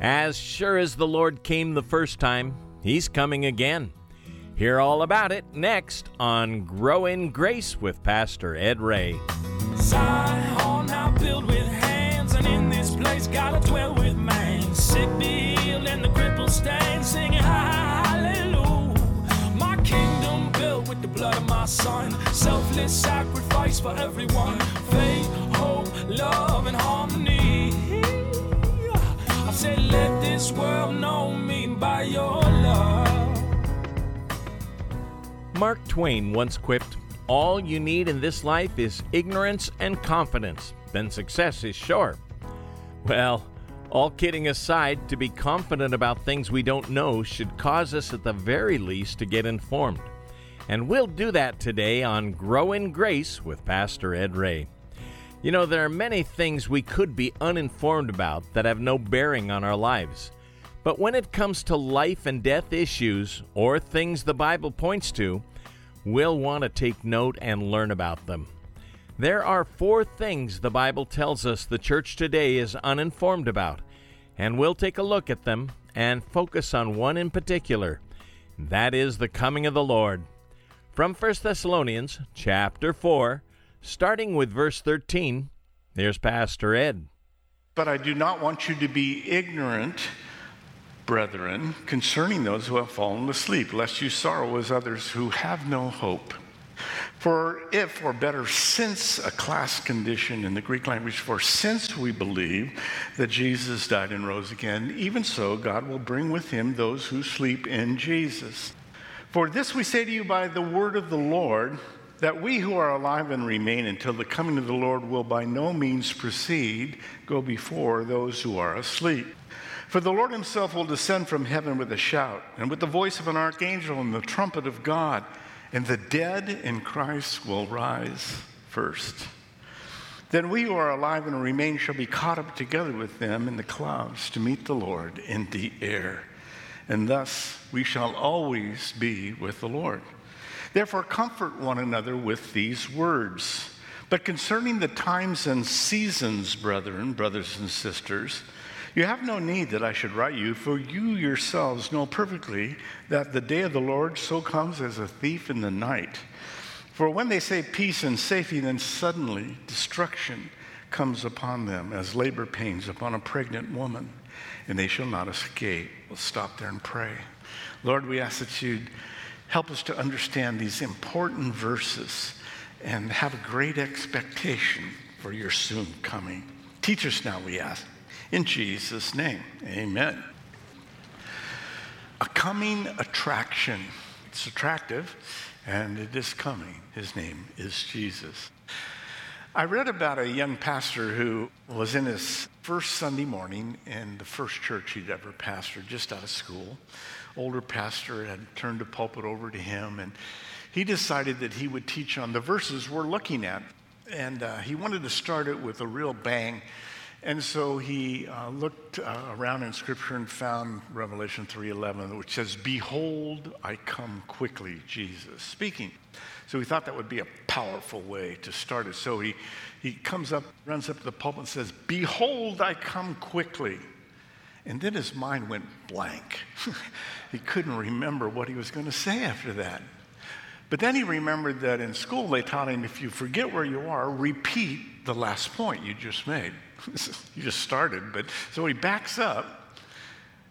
As sure as the Lord came the first time, He's coming again. Hear all about it next on Grow in Grace with Pastor Ed Ray. Now with hands, and in this place gotta dwell with man. Sick be healed and the crippled stand, singing hallelujah. My kingdom built with the blood of my son, selfless sacrifice for everyone. Faith, hope, love, and harmony. Said, let this world know me by your love. Mark Twain once quipped, All you need in this life is ignorance and confidence, then success is sure. Well, all kidding aside, to be confident about things we don't know should cause us at the very least to get informed. And we'll do that today on Grow in Grace with Pastor Ed Ray. You know, there are many things we could be uninformed about that have no bearing on our lives. But when it comes to life and death issues, or things the Bible points to, we'll want to take note and learn about them. There are four things the Bible tells us the church today is uninformed about, and we'll take a look at them and focus on one in particular. That is the coming of the Lord. From 1 Thessalonians chapter 4, starting with verse 13, there's Pastor Ed. But I do not want you to be ignorant, brethren, concerning those who have fallen asleep, lest you sorrow as others who have no hope. For if, or better, since a class condition in the Greek language, for since we believe that Jesus died and rose again, even so God will bring with him those who sleep in Jesus. For this we say to you by the word of the Lord, that we who are alive and remain until the coming of the Lord will by no means precede, go before those who are asleep. For the Lord himself will descend from heaven with a shout, and with the voice of an archangel and the trumpet of God, and the dead in Christ will rise first. Then we who are alive and remain shall be caught up together with them in the clouds to meet the Lord in the air. And thus we shall always be with the Lord. Therefore, comfort one another with these words. But concerning the times and seasons, brethren, brothers and sisters, you have no need that I should write you, for you yourselves know perfectly that the day of the Lord so comes as a thief in the night. For when they say peace and safety, then suddenly destruction comes upon them as labor pains upon a pregnant woman, and they shall not escape. We'll stop there and pray. Lord, we ask that you'd help us to understand these important verses and have a great expectation for your soon coming. Teach us now, we ask. In Jesus' name, amen. A coming attraction. It's attractive and it is coming. His name is Jesus. I read about a young pastor who was in his first Sunday morning in the first church he'd ever pastored, just out of school. Older pastor had turned the pulpit over to him, and he decided that he would teach on the verses we're looking at. And uh, he wanted to start it with a real bang. And so he uh, looked uh, around in Scripture and found Revelation 3:11, which says, "Behold, I come quickly." Jesus speaking. So he thought that would be a powerful way to start it. So he he comes up, runs up to the pulpit, and says, "Behold, I come quickly." And then his mind went blank. he couldn't remember what he was going to say after that. But then he remembered that in school they taught him if you forget where you are, repeat the last point you just made. you just started, but so he backs up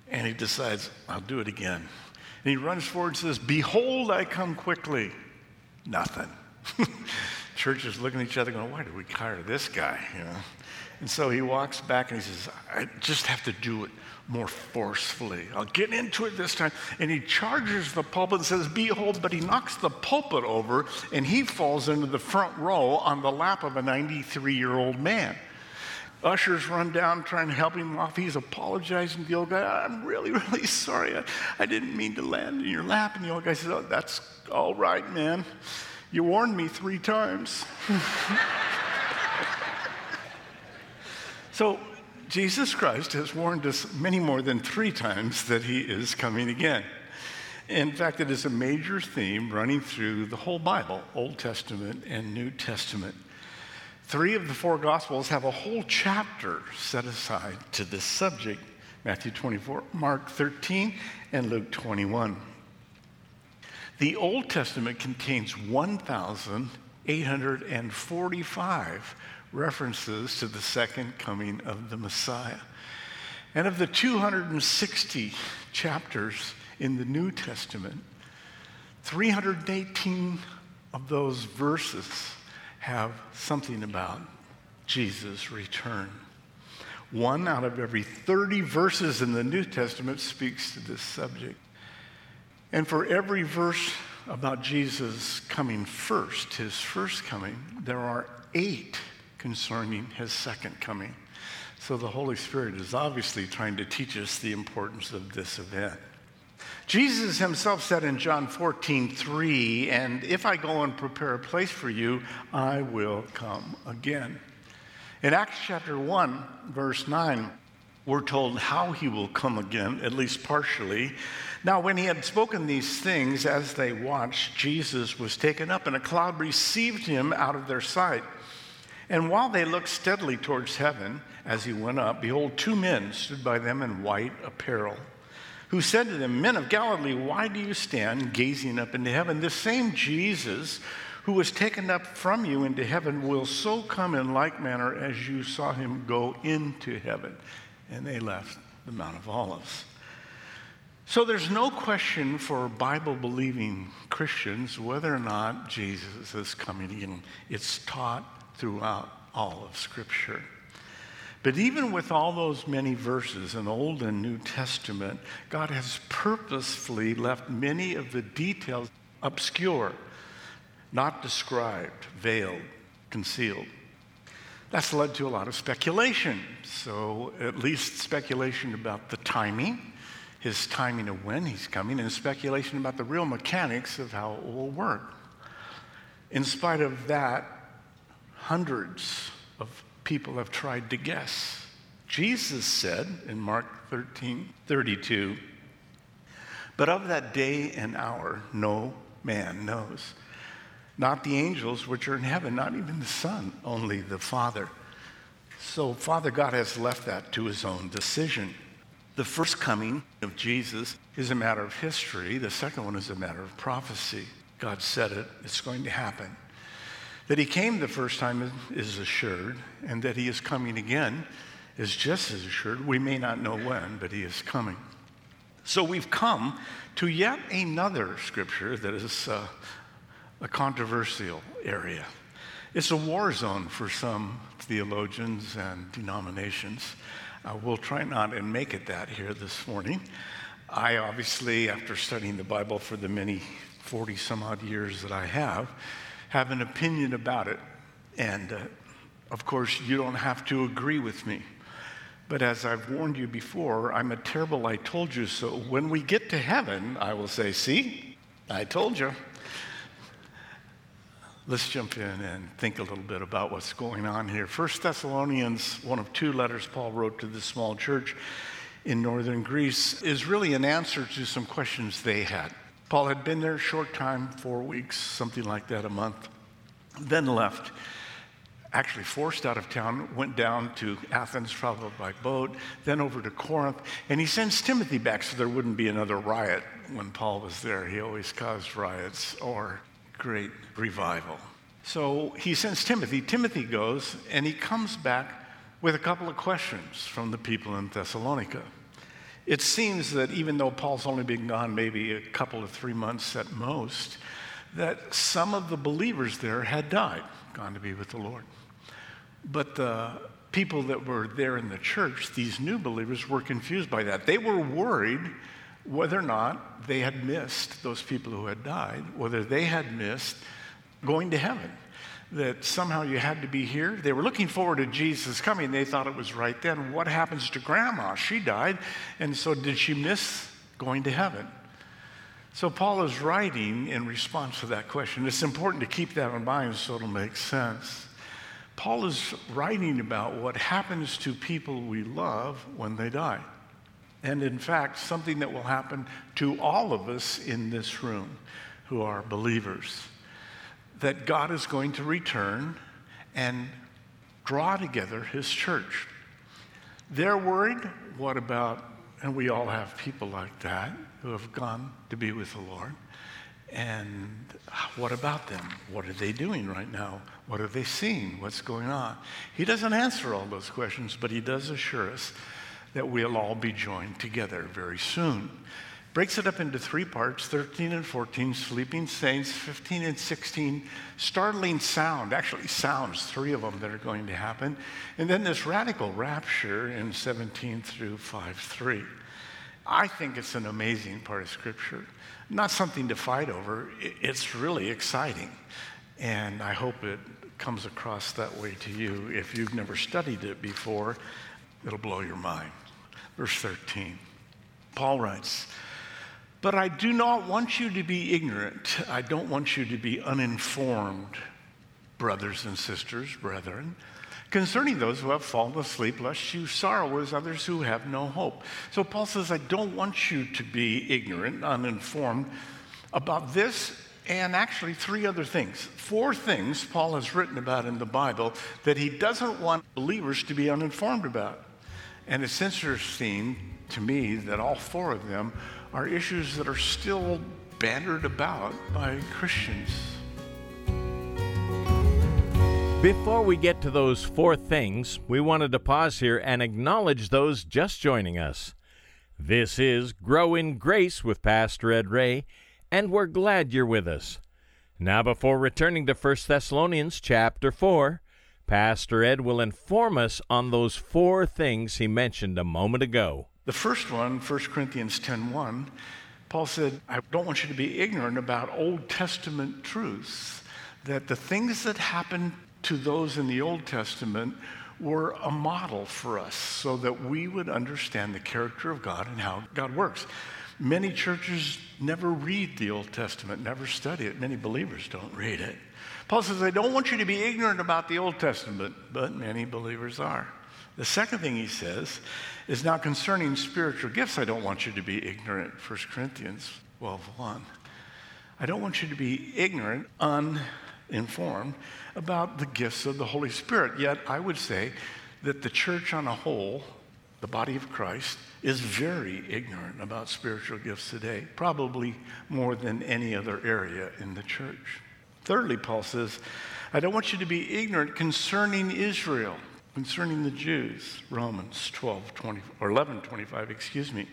and he decides, I'll do it again. And he runs forward and says, Behold, I come quickly. Nothing. Church is looking at each other going, Why did we hire this guy? You know? And so he walks back and he says, I just have to do it more forcefully. I'll get into it this time. And he charges the pulpit and says, Behold, but he knocks the pulpit over and he falls into the front row on the lap of a 93 year old man. Ushers run down trying to help him off. He's apologizing to the old guy. I'm really, really sorry. I, I didn't mean to land in your lap. And the old guy says, Oh, that's all right, man. You warned me three times. so, Jesus Christ has warned us many more than three times that he is coming again. In fact, it is a major theme running through the whole Bible, Old Testament and New Testament. Three of the four Gospels have a whole chapter set aside to this subject Matthew 24, Mark 13, and Luke 21. The Old Testament contains 1,845 references to the second coming of the Messiah. And of the 260 chapters in the New Testament, 318 of those verses have something about Jesus' return. One out of every 30 verses in the New Testament speaks to this subject. And for every verse about Jesus coming first, his first coming, there are eight concerning his second coming. So the Holy Spirit is obviously trying to teach us the importance of this event. Jesus himself said in John 14, 3, and if I go and prepare a place for you, I will come again. In Acts chapter 1, verse 9, we're told how he will come again, at least partially. Now, when he had spoken these things, as they watched, Jesus was taken up, and a cloud received him out of their sight. And while they looked steadily towards heaven as he went up, behold, two men stood by them in white apparel, who said to them, Men of Galilee, why do you stand gazing up into heaven? This same Jesus who was taken up from you into heaven will so come in like manner as you saw him go into heaven. And they left the Mount of Olives. So there's no question for Bible believing Christians whether or not Jesus is coming in. It's taught throughout all of Scripture. But even with all those many verses in Old and New Testament, God has purposefully left many of the details obscure not described, veiled, concealed. That's led to a lot of speculation. So, at least speculation about the timing, his timing of when he's coming, and speculation about the real mechanics of how it will work. In spite of that, hundreds of people have tried to guess. Jesus said in Mark 13 32, but of that day and hour no man knows not the angels which are in heaven, not even the Son, only the Father. So, Father God has left that to his own decision. The first coming of Jesus is a matter of history, the second one is a matter of prophecy. God said it, it's going to happen. That he came the first time is assured, and that he is coming again is just as assured. We may not know when, but he is coming. So we've come to yet another scripture that is uh, a controversial area. It's a war zone for some theologians and denominations. Uh, we'll try not and make it that here this morning. I obviously, after studying the Bible for the many 40 some odd years that I have, have an opinion about it. And uh, of course, you don't have to agree with me. But as I've warned you before, I'm a terrible I told you so. When we get to heaven, I will say, See, I told you. Let's jump in and think a little bit about what's going on here. First Thessalonians, one of two letters Paul wrote to this small church in northern Greece, is really an answer to some questions they had. Paul had been there a short time, four weeks, something like that, a month, then left. Actually, forced out of town, went down to Athens, traveled by boat, then over to Corinth, and he sends Timothy back so there wouldn't be another riot when Paul was there. He always caused riots or great revival. So he sends Timothy. Timothy goes and he comes back with a couple of questions from the people in Thessalonica. It seems that even though Paul's only been gone maybe a couple of three months at most, that some of the believers there had died, gone to be with the Lord. But the people that were there in the church, these new believers, were confused by that. They were worried whether or not they had missed those people who had died, whether they had missed going to heaven. That somehow you had to be here. They were looking forward to Jesus coming. They thought it was right then. What happens to grandma? She died. And so, did she miss going to heaven? So, Paul is writing in response to that question. It's important to keep that in mind so it'll make sense. Paul is writing about what happens to people we love when they die. And in fact, something that will happen to all of us in this room who are believers that God is going to return and draw together his church. They're worried. What about, and we all have people like that who have gone to be with the Lord. And what about them? What are they doing right now? What are they seeing? What's going on? He doesn't answer all those questions, but he does assure us that we'll all be joined together very soon. Breaks it up into three parts 13 and 14, sleeping saints, 15 and 16, startling sound, actually, sounds, three of them that are going to happen. And then this radical rapture in 17 through 5 3. I think it's an amazing part of Scripture. Not something to fight over, it's really exciting. And I hope it comes across that way to you. If you've never studied it before, it'll blow your mind. Verse 13. Paul writes, But I do not want you to be ignorant. I don't want you to be uninformed, brothers and sisters, brethren concerning those who have fallen asleep, lest you sorrow as others who have no hope. So Paul says, I don't want you to be ignorant, uninformed about this and actually three other things. Four things Paul has written about in the Bible that he doesn't want believers to be uninformed about. And it's interesting to me that all four of them are issues that are still bantered about by Christians. Before we get to those four things, we wanted to pause here and acknowledge those just joining us. This is Grow in Grace with Pastor Ed Ray, and we're glad you're with us. Now, before returning to 1 Thessalonians chapter 4, Pastor Ed will inform us on those four things he mentioned a moment ago. The first one, 1 Corinthians 10:1, Paul said, I don't want you to be ignorant about Old Testament truths, that the things that happened to those in the Old Testament were a model for us so that we would understand the character of God and how God works. Many churches never read the Old Testament, never study it. Many believers don't read it. Paul says, I don't want you to be ignorant about the Old Testament, but many believers are. The second thing he says is now concerning spiritual gifts, I don't want you to be ignorant. 1 Corinthians 12 1. I don't want you to be ignorant, uninformed about the gifts of the Holy Spirit. Yet I would say that the church on a whole, the body of Christ, is very ignorant about spiritual gifts today, probably more than any other area in the church. Thirdly, Paul says, I don't want you to be ignorant concerning Israel, concerning the Jews. Romans 12, 20, or 11, 25, excuse me.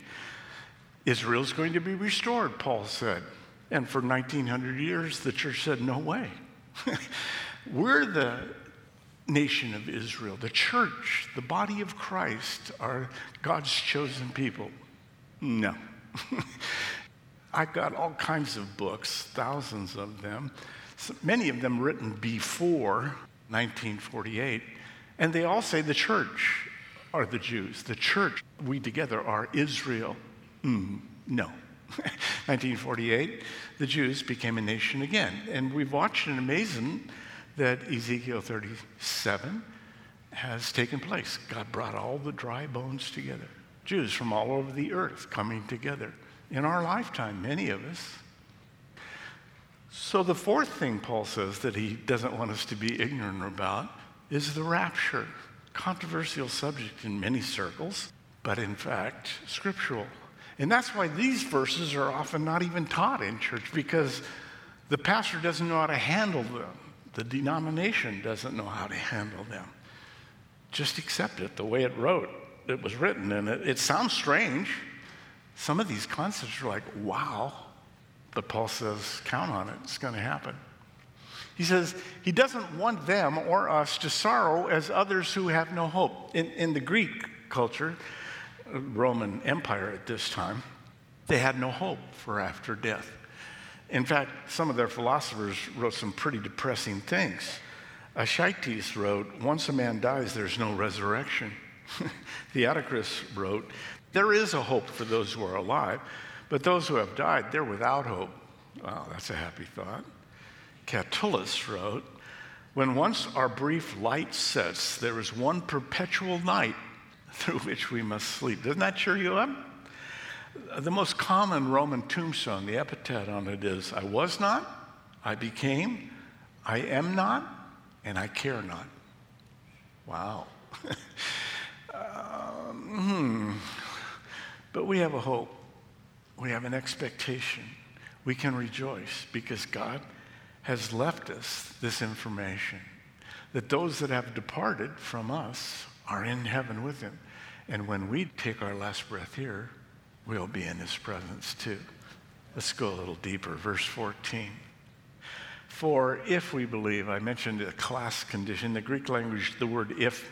Israel's going to be restored, Paul said. And for 1900 years, the church said, no way. We're the nation of Israel. The church, the body of Christ, are God's chosen people. No. I've got all kinds of books, thousands of them, many of them written before 1948, and they all say the church are the Jews. The church, we together, are Israel. Mm, no. 1948, the Jews became a nation again. And we've watched an amazing that Ezekiel 37 has taken place. God brought all the dry bones together. Jews from all over the earth coming together. In our lifetime, many of us. So, the fourth thing Paul says that he doesn't want us to be ignorant about is the rapture. Controversial subject in many circles, but in fact, scriptural. And that's why these verses are often not even taught in church because the pastor doesn't know how to handle them. The denomination doesn't know how to handle them. Just accept it the way it wrote. It was written, and it, it sounds strange. Some of these concepts are like, wow. But Paul says, count on it, it's going to happen. He says he doesn't want them or us to sorrow as others who have no hope. In, in the Greek culture, uh, Roman Empire at this time, they had no hope for after death. In fact, some of their philosophers wrote some pretty depressing things. Aeschylus wrote, Once a man dies, there's no resurrection. Theocritus wrote, There is a hope for those who are alive, but those who have died, they're without hope. Wow, that's a happy thought. Catullus wrote, When once our brief light sets, there is one perpetual night through which we must sleep. Doesn't that cheer you up? The most common Roman tombstone, the epitaph on it is I was not, I became, I am not, and I care not. Wow. uh, hmm, but we have a hope. We have an expectation. We can rejoice because God has left us this information that those that have departed from us are in heaven with him. And when we take our last breath here, we'll be in his presence too. Let's go a little deeper. Verse 14. For if we believe, I mentioned a class condition. The Greek language, the word if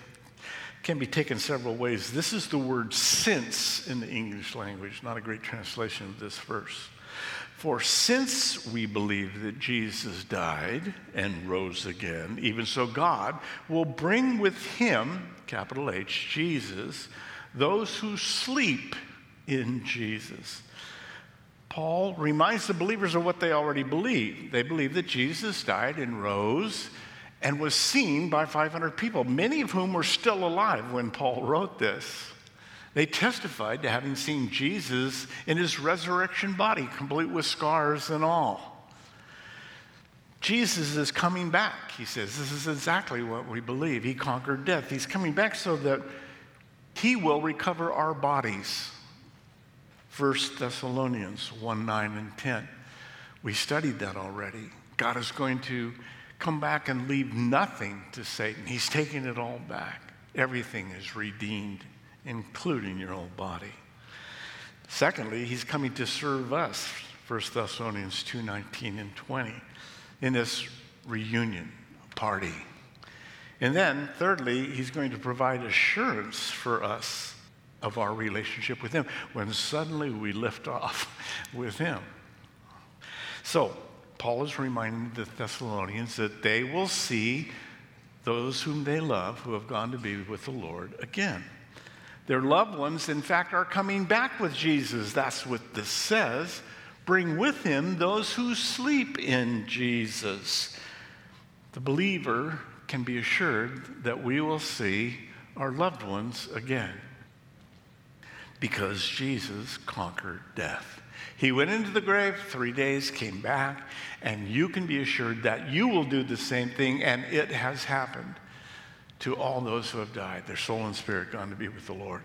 can be taken several ways. This is the word since in the English language, not a great translation of this verse. For since we believe that Jesus died and rose again, even so God will bring with him, capital H, Jesus, those who sleep in Jesus. Paul reminds the believers of what they already believe. They believe that Jesus died and rose and was seen by 500 people, many of whom were still alive when Paul wrote this. They testified to having seen Jesus in his resurrection body, complete with scars and all. Jesus is coming back, he says. This is exactly what we believe. He conquered death. He's coming back so that he will recover our bodies. 1 Thessalonians 1 9 and 10. We studied that already. God is going to come back and leave nothing to Satan. He's taking it all back. Everything is redeemed, including your old body. Secondly, he's coming to serve us, 1 Thessalonians 2 19 and 20, in this reunion party. And then, thirdly, he's going to provide assurance for us of our relationship with Him when suddenly we lift off with Him. So, Paul is reminding the Thessalonians that they will see those whom they love who have gone to be with the Lord again. Their loved ones, in fact, are coming back with Jesus. That's what this says. Bring with him those who sleep in Jesus. The believer can be assured that we will see our loved ones again because Jesus conquered death. He went into the grave three days, came back, and you can be assured that you will do the same thing, and it has happened to all those who have died, their soul and spirit gone to be with the Lord.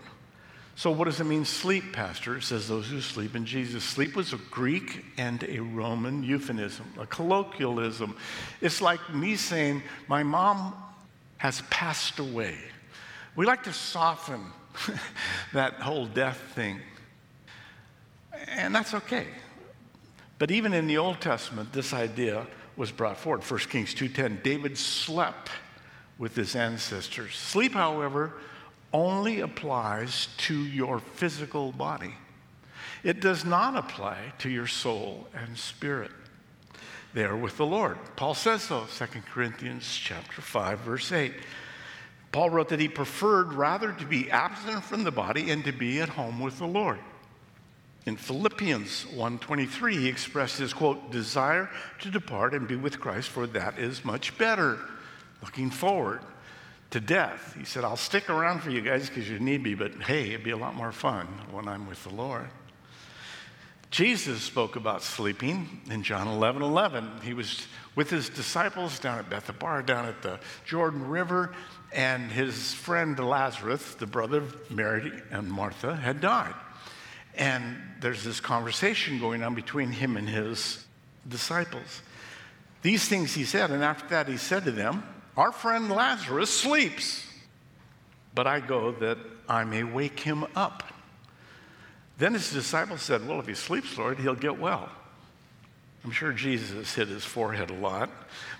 So, what does it mean, sleep, Pastor? It says those who sleep in Jesus. Sleep was a Greek and a Roman euphemism, a colloquialism. It's like me saying, My mom has passed away. We like to soften that whole death thing. And that's okay. But even in the Old Testament, this idea was brought forward. 1 Kings 2:10, David slept with his ancestors. Sleep, however, only applies to your physical body. It does not apply to your soul and spirit. They are with the Lord. Paul says so, 2 Corinthians chapter 5, verse 8. Paul wrote that he preferred rather to be absent from the body and to be at home with the Lord. In Philippians 1:23 he expressed his quote desire to depart and be with Christ for that is much better looking forward to death. He said I'll stick around for you guys because you need me but hey it'd be a lot more fun when I'm with the Lord. Jesus spoke about sleeping in John 11 11. He was with his disciples down at Bethabara, down at the Jordan River, and his friend Lazarus, the brother of Mary and Martha, had died. And there's this conversation going on between him and his disciples. These things he said, and after that he said to them, Our friend Lazarus sleeps, but I go that I may wake him up. Then his disciples said, Well, if he sleeps, Lord, he'll get well. I'm sure Jesus hit his forehead a lot.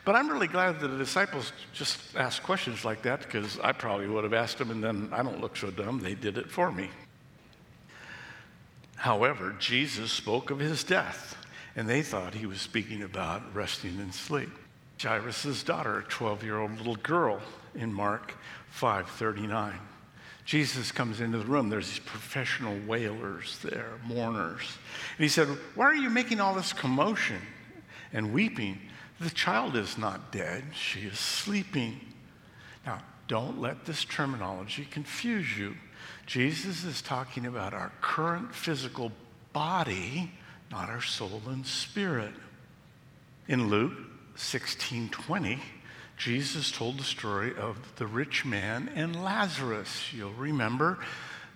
But I'm really glad that the disciples just asked questions like that because I probably would have asked them and then I don't look so dumb. They did it for me. However, Jesus spoke of his death and they thought he was speaking about resting in sleep. Jairus' daughter, a 12 year old little girl in Mark 5:39. Jesus comes into the room. There's these professional wailers there, mourners. And he said, Why are you making all this commotion and weeping? The child is not dead, she is sleeping. Now, don't let this terminology confuse you. Jesus is talking about our current physical body, not our soul and spirit. In Luke 16 20, Jesus told the story of the rich man and Lazarus. You'll remember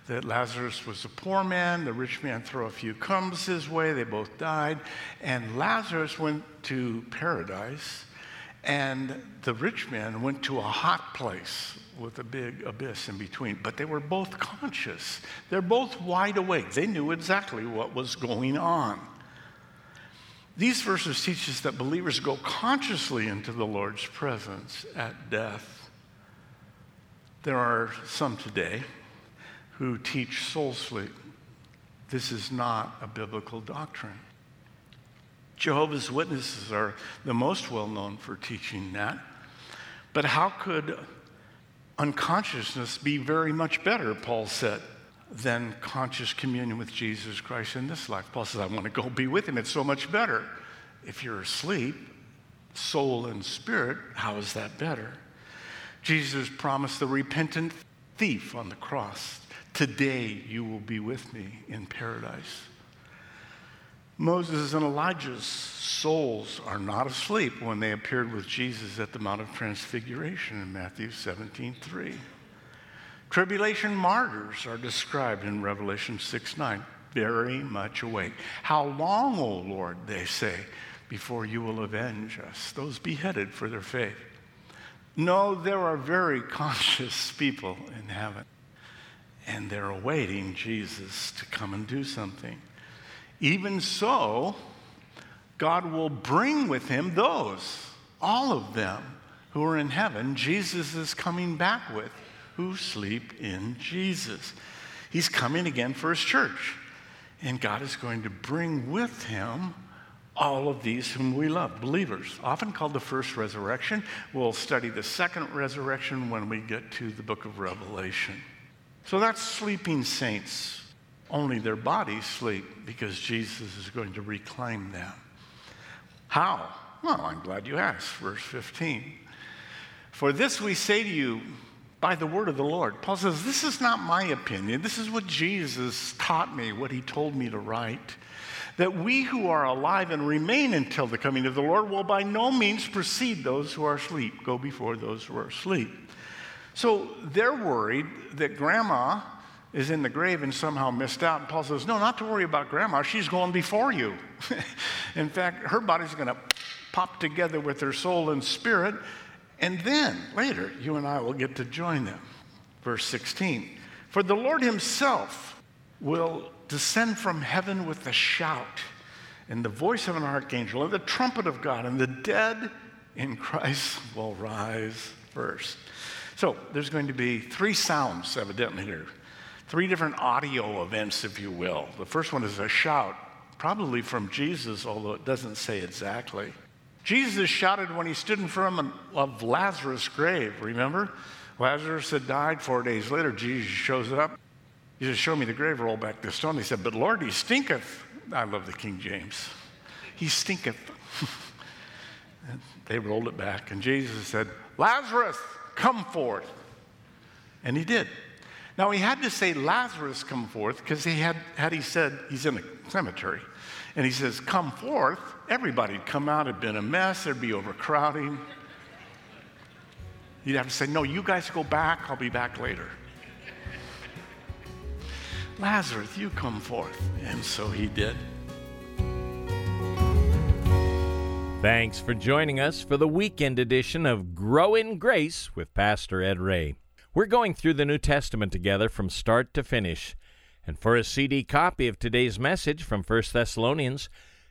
that Lazarus was a poor man, the rich man threw a few crumbs his way, they both died, and Lazarus went to paradise, and the rich man went to a hot place with a big abyss in between. But they were both conscious, they're both wide awake, they knew exactly what was going on. These verses teach us that believers go consciously into the Lord's presence at death. There are some today who teach soul sleep. This is not a biblical doctrine. Jehovah's Witnesses are the most well known for teaching that. But how could unconsciousness be very much better, Paul said, than conscious communion with Jesus Christ in this life? Paul says, I want to go be with him. It's so much better. If you're asleep, soul and spirit, how is that better? Jesus promised the repentant thief on the cross Today you will be with me in paradise. Moses and Elijah's souls are not asleep when they appeared with Jesus at the Mount of Transfiguration in Matthew 17 3. Tribulation martyrs are described in Revelation 6 9, very much awake. How long, O Lord, they say, before you will avenge us, those beheaded for their faith? No, there are very conscious people in heaven and they're awaiting Jesus to come and do something. Even so, God will bring with him those, all of them who are in heaven, Jesus is coming back with, who sleep in Jesus. He's coming again for his church. And God is going to bring with him all of these whom we love, believers, often called the first resurrection. We'll study the second resurrection when we get to the book of Revelation. So that's sleeping saints. Only their bodies sleep because Jesus is going to reclaim them. How? Well, I'm glad you asked. Verse 15. For this we say to you by the word of the Lord. Paul says, This is not my opinion. This is what Jesus taught me, what he told me to write. That we who are alive and remain until the coming of the Lord will by no means precede those who are asleep, go before those who are asleep. So they're worried that grandma is in the grave and somehow missed out. And Paul says, No, not to worry about grandma. She's going before you. in fact, her body's going to pop together with her soul and spirit. And then later, you and I will get to join them. Verse 16 For the Lord himself will descend from heaven with a shout and the voice of an archangel and the trumpet of God, and the dead in Christ will rise first. So there's going to be three sounds, evidently, here. Three different audio events, if you will. The first one is a shout, probably from Jesus, although it doesn't say exactly. Jesus shouted when he stood in front of Lazarus' grave, remember? Lazarus had died four days later. Jesus shows up. He says, Show me the grave, roll back the stone. He said, But Lord, he stinketh. I love the King James. He stinketh. they rolled it back, and Jesus said, Lazarus, Come forth. And he did. Now he had to say, Lazarus, come forth, because he had, had he said, he's in a cemetery, and he says, come forth, everybody'd come out, it'd been a mess, there'd be overcrowding. You'd have to say, no, you guys go back, I'll be back later. Lazarus, you come forth. And so he did. Thanks for joining us for the weekend edition of Grow in Grace with Pastor Ed Ray. We're going through the New Testament together from start to finish. And for a CD copy of today's message from 1 Thessalonians,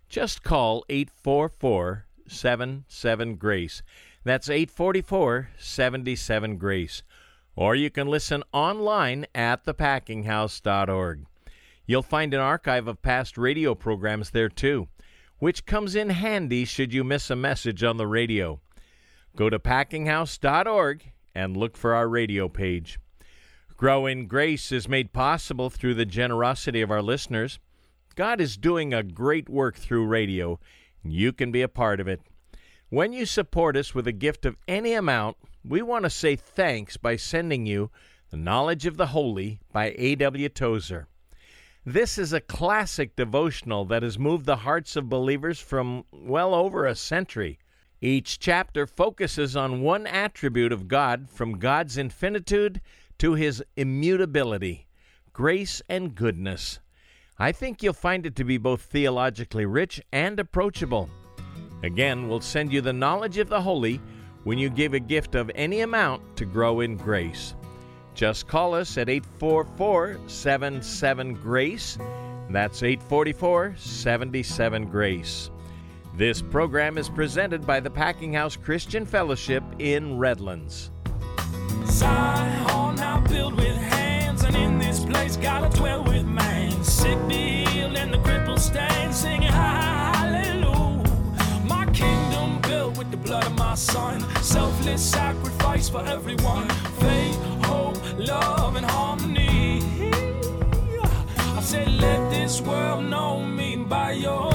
just call 844 77 Grace. That's 844 77 Grace. Or you can listen online at thepackinghouse.org. You'll find an archive of past radio programs there too which comes in handy should you miss a message on the radio. Go to packinghouse.org and look for our radio page. Grow in Grace is made possible through the generosity of our listeners. God is doing a great work through radio, and you can be a part of it. When you support us with a gift of any amount, we want to say thanks by sending you The Knowledge of the Holy by A.W. Tozer. This is a classic devotional that has moved the hearts of believers from well over a century. Each chapter focuses on one attribute of God from God's infinitude to his immutability. grace and goodness. I think you'll find it to be both theologically rich and approachable. Again, we'll send you the knowledge of the holy when you give a gift of any amount to grow in grace. Just call us at 844 77 Grace. That's 844 77 Grace. This program is presented by the Packing House Christian Fellowship in Redlands. Built with hands, and in this place gotta dwell with man. Sick be healed, and the crippled stand, singing hallelujah. My kingdom built with the blood of my son, selfless sacrifice for everyone. Faith, hope, love, and harmony. I said, let this world know me by your